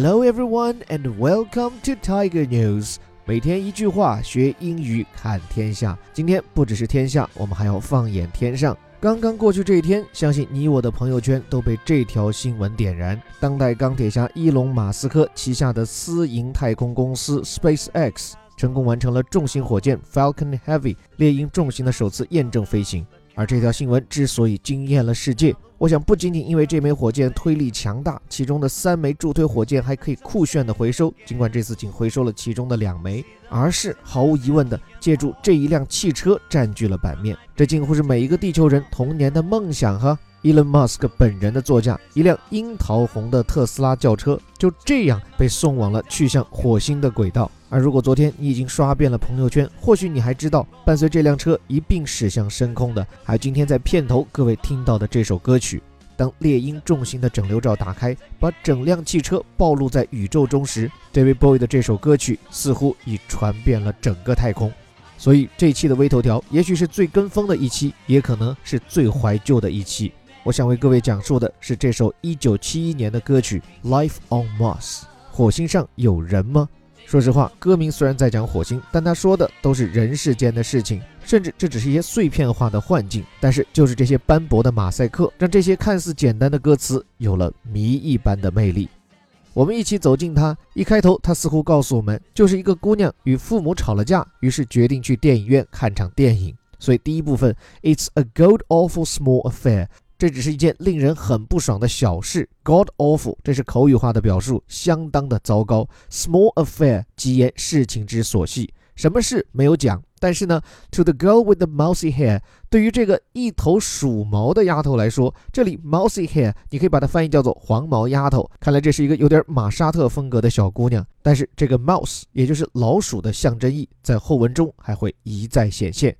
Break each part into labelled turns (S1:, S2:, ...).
S1: Hello everyone and welcome to Tiger News。每天一句话，学英语看天下。今天不只是天下，我们还要放眼天上。刚刚过去这一天，相信你我的朋友圈都被这条新闻点燃。当代钢铁侠伊隆·马斯克旗下的私营太空公司 SpaceX 成功完成了重型火箭 Falcon Heavy 猎鹰重型的首次验证飞行。而这条新闻之所以惊艳了世界，我想不仅仅因为这枚火箭推力强大，其中的三枚助推火箭还可以酷炫的回收，尽管这次仅回收了其中的两枚，而是毫无疑问的借助这一辆汽车占据了版面。这近乎是每一个地球人童年的梦想哈。Elon Musk 本人的座驾，一辆樱桃红的特斯拉轿车，就这样被送往了去向火星的轨道。而如果昨天你已经刷遍了朋友圈，或许你还知道，伴随这辆车一并驶向深空的，还有今天在片头各位听到的这首歌曲。当猎鹰重型的整流罩打开，把整辆汽车暴露在宇宙中时，David Bowie 的这首歌曲似乎已传遍了整个太空。所以这期的微头条，也许是最跟风的一期，也可能是最怀旧的一期。我想为各位讲述的是这首1971年的歌曲《Life on Mars》。火星上有人吗？说实话，歌名虽然在讲火星，但他说的都是人世间的事情，甚至这只是一些碎片化的幻境。但是，就是这些斑驳的马赛克，让这些看似简单的歌词有了谜一般的魅力。我们一起走进它。一开头，他似乎告诉我们，就是一个姑娘与父母吵了架，于是决定去电影院看场电影。所以，第一部分，It's a god awful small affair。这只是一件令人很不爽的小事，God awful，这是口语化的表述，相当的糟糕。Small affair，即言事情之琐细，什么事没有讲。但是呢，To the girl with the mousy hair，对于这个一头鼠毛的丫头来说，这里 mousy hair，你可以把它翻译叫做黄毛丫头。看来这是一个有点玛莎特风格的小姑娘。但是这个 mouse，也就是老鼠的象征意，在后文中还会一再显现。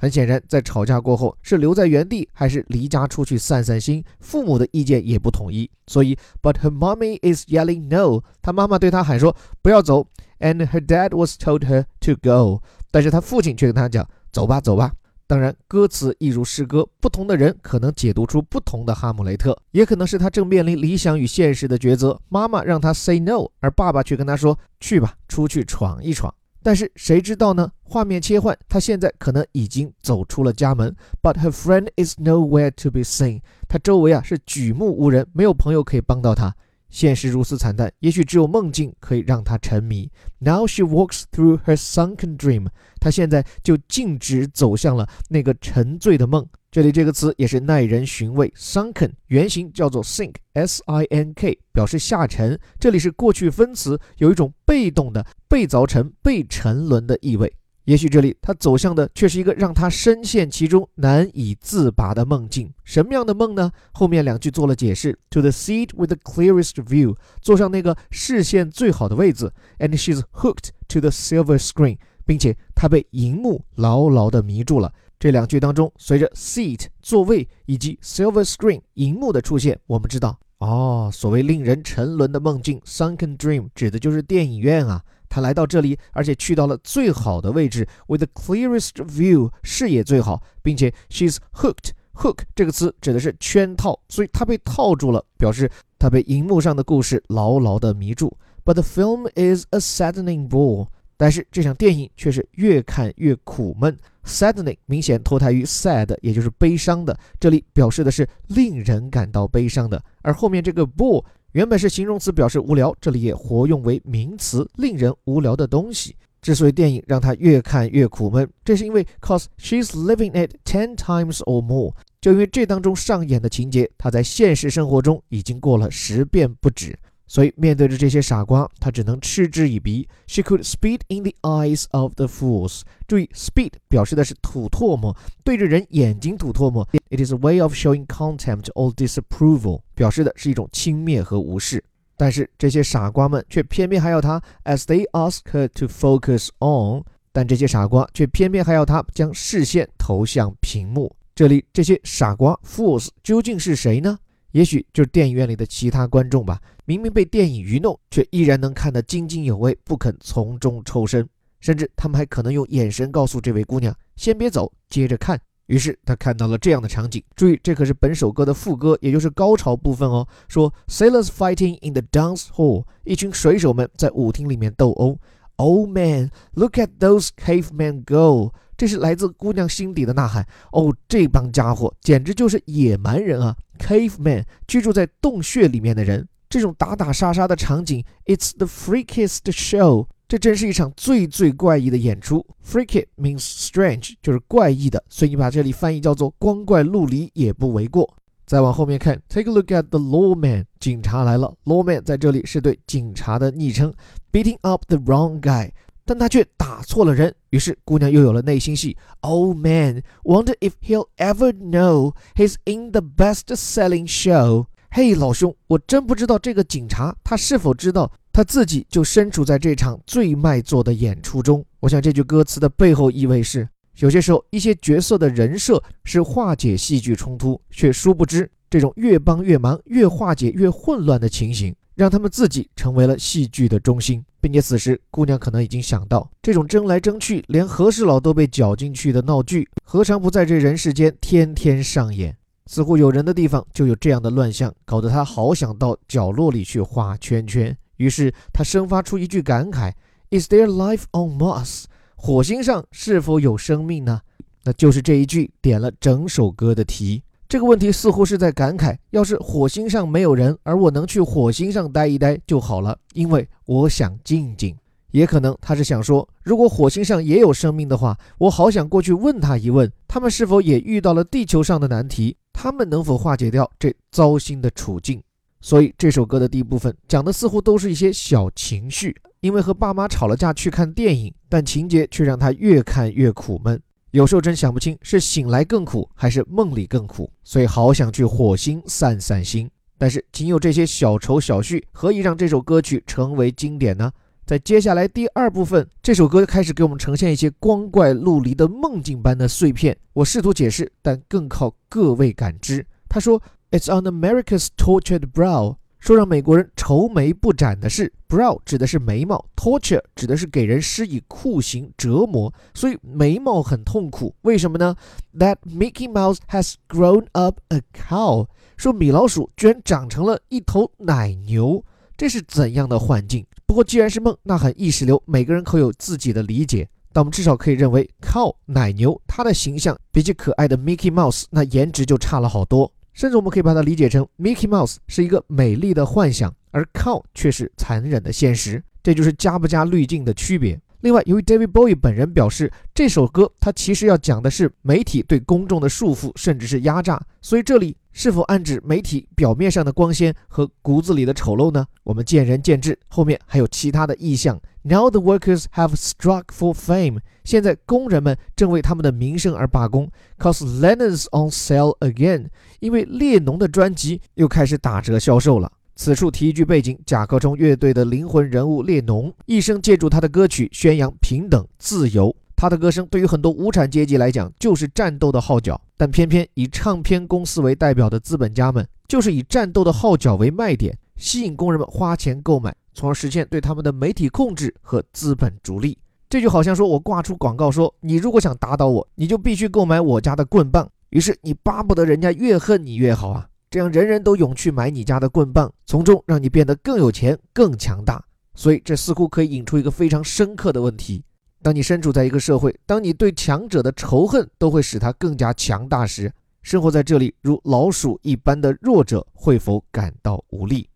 S1: 很显然，在吵架过后，是留在原地还是离家出去散散心，父母的意见也不统一。所以，But her mommy is yelling no，她妈妈对她喊说不要走，and her dad was told her to go，但是她父亲却跟她讲走吧，走吧。当然，歌词一如诗歌，不同的人可能解读出不同的哈姆雷特，也可能是他正面临理想与现实的抉择。妈妈让他 say no，而爸爸却跟他说去吧，出去闯一闯。但是谁知道呢？画面切换，他现在可能已经走出了家门。But her friend is nowhere to be seen。他周围啊是举目无人，没有朋友可以帮到他。现实如此惨淡，也许只有梦境可以让他沉迷。Now she walks through her sunken dream。她现在就径直走向了那个沉醉的梦。这里这个词也是耐人寻味。Sunken 原型叫做 sink，S-I-N-K，表示下沉。这里是过去分词，有一种被动的、被凿沉、被沉沦的意味。也许这里他走向的却是一个让他深陷其中难以自拔的梦境。什么样的梦呢？后面两句做了解释：To the seat with the clearest view，坐上那个视线最好的位置。And she's hooked to the silver screen，并且她被荧幕牢牢地迷住了。这两句当中，随着 seat 座位以及 silver screen 荧幕的出现，我们知道，哦，所谓令人沉沦的梦境 sunken dream 指的就是电影院啊。他来到这里，而且去到了最好的位置，with the clearest view，视野最好，并且 she's hooked。hook 这个词指的是圈套，所以他被套住了，表示他被荧幕上的故事牢牢地迷住。But the film is a saddening bore。但是这场电影却是越看越苦闷。saddening 明显脱胎于 sad，也就是悲伤的，这里表示的是令人感到悲伤的。而后面这个 bore。原本是形容词表示无聊，这里也活用为名词，令人无聊的东西。之所以电影让他越看越苦闷，这是因为 cause she's living it ten times or more，就因为这当中上演的情节，他在现实生活中已经过了十遍不止。所以面对着这些傻瓜，他只能嗤之以鼻。She could spit in the eyes of the fools。注意，spit 表示的是吐唾沫，对着人眼睛吐唾沫。It is a way of showing contempt or disapproval，表示的是一种轻蔑和无视。但是这些傻瓜们却偏偏还要他，as they ask her to focus on。但这些傻瓜却偏偏还要他将视线投向屏幕。这里这些傻瓜 fools 究竟是谁呢？也许就是电影院里的其他观众吧。明明被电影愚弄，却依然能看得津津有味，不肯从中抽身。甚至他们还可能用眼神告诉这位姑娘：“先别走，接着看。”于是他看到了这样的场景，注意，这可是本首歌的副歌，也就是高潮部分哦。说 sailors fighting in the dance hall，一群水手们在舞厅里面斗殴。Oh man, look at those cavemen go！这是来自姑娘心底的呐喊。哦，这帮家伙简直就是野蛮人啊！Caveman，居住在洞穴里面的人，这种打打杀杀的场景，It's the freakiest show。这真是一场最最怪异的演出。Freaky means strange，就是怪异的，所以你把这里翻译叫做光怪陆离也不为过。再往后面看，Take a look at the lawman，警察来了。Lawman 在这里是对警察的昵称，beating up the wrong guy，但他却打错了人。于是姑娘又有了内心戏。Oh man，wonder if he'll ever know he's in the best-selling show。嘿，老兄，我真不知道这个警察他是否知道。他自己就身处在这场最卖座的演出中。我想这句歌词的背后意味是：有些时候，一些角色的人设是化解戏剧冲突，却殊不知这种越帮越忙、越化解越混乱的情形，让他们自己成为了戏剧的中心。并且此时，姑娘可能已经想到，这种争来争去，连和事佬都被搅进去的闹剧，何尝不在这人世间天天上演？似乎有人的地方就有这样的乱象，搞得他好想到角落里去画圈圈。于是他生发出一句感慨：“Is there life on Mars？火星上是否有生命呢？”那就是这一句点了整首歌的题。这个问题似乎是在感慨：要是火星上没有人，而我能去火星上待一待就好了，因为我想静静。也可能他是想说，如果火星上也有生命的话，我好想过去问他一问，他们是否也遇到了地球上的难题，他们能否化解掉这糟心的处境。所以这首歌的第一部分讲的似乎都是一些小情绪，因为和爸妈吵了架去看电影，但情节却让他越看越苦闷。有时候真想不清是醒来更苦还是梦里更苦，所以好想去火星散散心。但是仅有这些小愁小绪，何以让这首歌曲成为经典呢？在接下来第二部分，这首歌开始给我们呈现一些光怪陆离的梦境般的碎片。我试图解释，但更靠各位感知。他说。It's on America's tortured brow，说让美国人愁眉不展的是 brow 指的是眉毛，torture 指的是给人施以酷刑折磨，所以眉毛很痛苦。为什么呢？That Mickey Mouse has grown up a cow，说米老鼠居然长成了一头奶牛，这是怎样的幻境？不过既然是梦，那很意识流，每个人可有自己的理解。但我们至少可以认为，cow 奶牛，它的形象比起可爱的 Mickey Mouse，那颜值就差了好多。甚至我们可以把它理解成，Mickey Mouse 是一个美丽的幻想，而 Cow 却是残忍的现实。这就是加不加滤镜的区别。另外，由于 David Bowie 本人表示，这首歌他其实要讲的是媒体对公众的束缚，甚至是压榨，所以这里是否暗指媒体表面上的光鲜和骨子里的丑陋呢？我们见仁见智。后面还有其他的意象。Now the workers have struck for fame。现在工人们正为他们的名声而罢工。Cause Lennon's on sale again。因为列侬的专辑又开始打折销售了。此处提一句背景：甲壳虫乐队的灵魂人物列侬，一生借助他的歌曲宣扬平等、自由。他的歌声对于很多无产阶级来讲就是战斗的号角，但偏偏以唱片公司为代表的资本家们，就是以战斗的号角为卖点，吸引工人们花钱购买，从而实现对他们的媒体控制和资本逐利。这就好像说我挂出广告说，你如果想打倒我，你就必须购买我家的棍棒。于是你巴不得人家越恨你越好啊。这样人人都涌去买你家的棍棒，从中让你变得更有钱、更强大。所以这似乎可以引出一个非常深刻的问题：当你身处在一个社会，当你对强者的仇恨都会使他更加强大时，生活在这里如老鼠一般的弱者会否感到无力？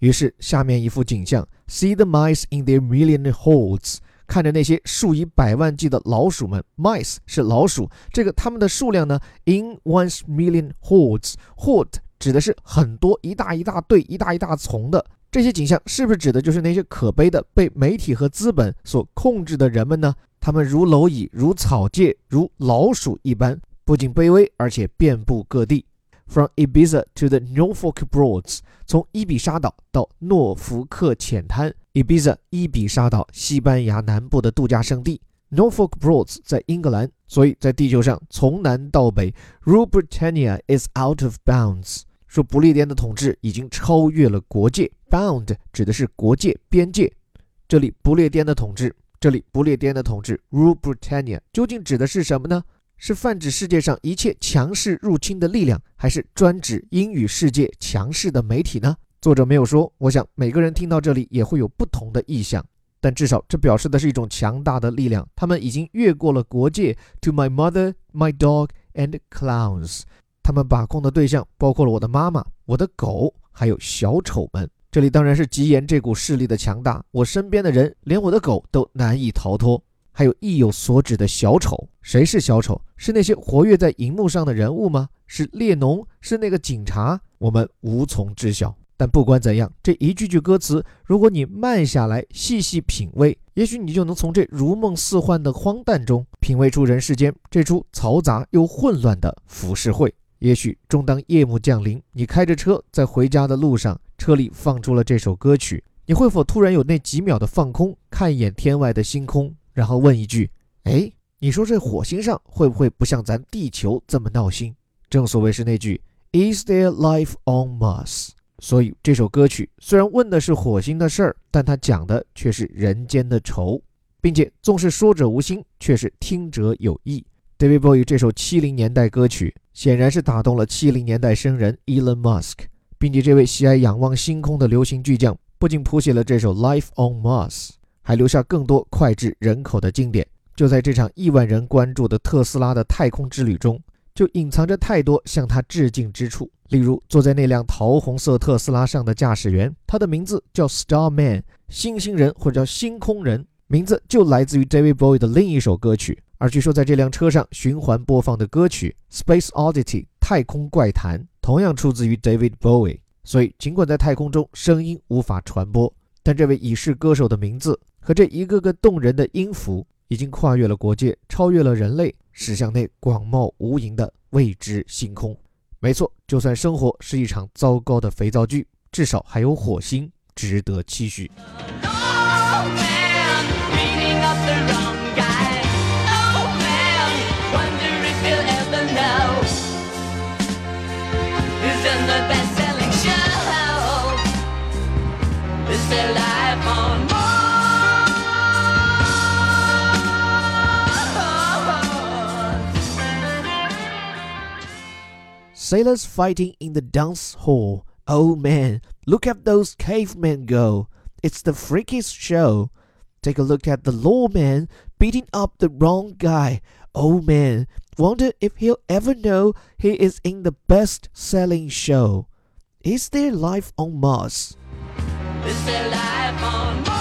S1: 于是下面一幅景象：See the mice in their million holes。看着那些数以百万计的老鼠们，mice 是老鼠，这个它们的数量呢？In one's million hordes，horde 指的是很多一大一大队一大一大丛的这些景象，是不是指的就是那些可悲的被媒体和资本所控制的人们呢？他们如蝼蚁，如草芥，如老鼠一般，不仅卑微，而且遍布各地。From Ibiza to the Norfolk Broads，从伊比沙岛到诺福克浅滩。Ibiza 伊比沙岛，西班牙南部的度假胜地。Norfolk Broads 在英格兰，所以在地球上从南到北，Rule Britannia is out of bounds。说不列颠的统治已经超越了国界，bound 指的是国界边界。这里不列颠的统治，这里不列颠的统治，Rule Britannia 究竟指的是什么呢？是泛指世界上一切强势入侵的力量，还是专指英语世界强势的媒体呢？作者没有说。我想每个人听到这里也会有不同的意向，但至少这表示的是一种强大的力量。他们已经越过了国界。To my mother, my dog and clowns。他们把控的对象包括了我的妈妈、我的狗，还有小丑们。这里当然是吉言这股势力的强大。我身边的人，连我的狗都难以逃脱。还有意有所指的小丑，谁是小丑？是那些活跃在荧幕上的人物吗？是列侬？是那个警察？我们无从知晓。但不管怎样，这一句句歌词，如果你慢下来细细品味，也许你就能从这如梦似幻的荒诞中，品味出人世间这出嘈杂又混乱的浮世绘。也许，终当夜幕降临，你开着车在回家的路上，车里放出了这首歌曲，你会否突然有那几秒的放空，看一眼天外的星空，然后问一句：“哎，你说这火星上会不会不像咱地球这么闹心？”正所谓是那句 “Is there life on Mars？” 所以这首歌曲虽然问的是火星的事儿，但它讲的却是人间的愁，并且纵是说者无心，却是听者有意。David Bowie 这首七零年代歌曲。显然是打动了七零年代生人 Elon Musk，并且这位喜爱仰望星空的流行巨匠，不仅谱写了这首《Life on Mars》，还留下更多脍炙人口的经典。就在这场亿万人关注的特斯拉的太空之旅中，就隐藏着太多向他致敬之处。例如，坐在那辆桃红色特斯拉上的驾驶员，他的名字叫 Starman，星星人或者叫星空人，名字就来自于 David Bowie 的另一首歌曲。而据说，在这辆车上循环播放的歌曲《Space Oddity》太空怪谈，同样出自于 David Bowie。所以，尽管在太空中声音无法传播，但这位已逝歌手的名字和这一个个动人的音符，已经跨越了国界，超越了人类，驶向那广袤无垠的未知星空。没错，就算生活是一场糟糕的肥皂剧，至少还有火星值得期许。Sailors fighting in the dance hall. Oh man, look at those cavemen go. It's the freakiest show. Take a look at the lawman beating up the wrong guy. Oh man, wonder if he'll ever know he is in the best selling show. Is there life on Mars? Is there life on Mars?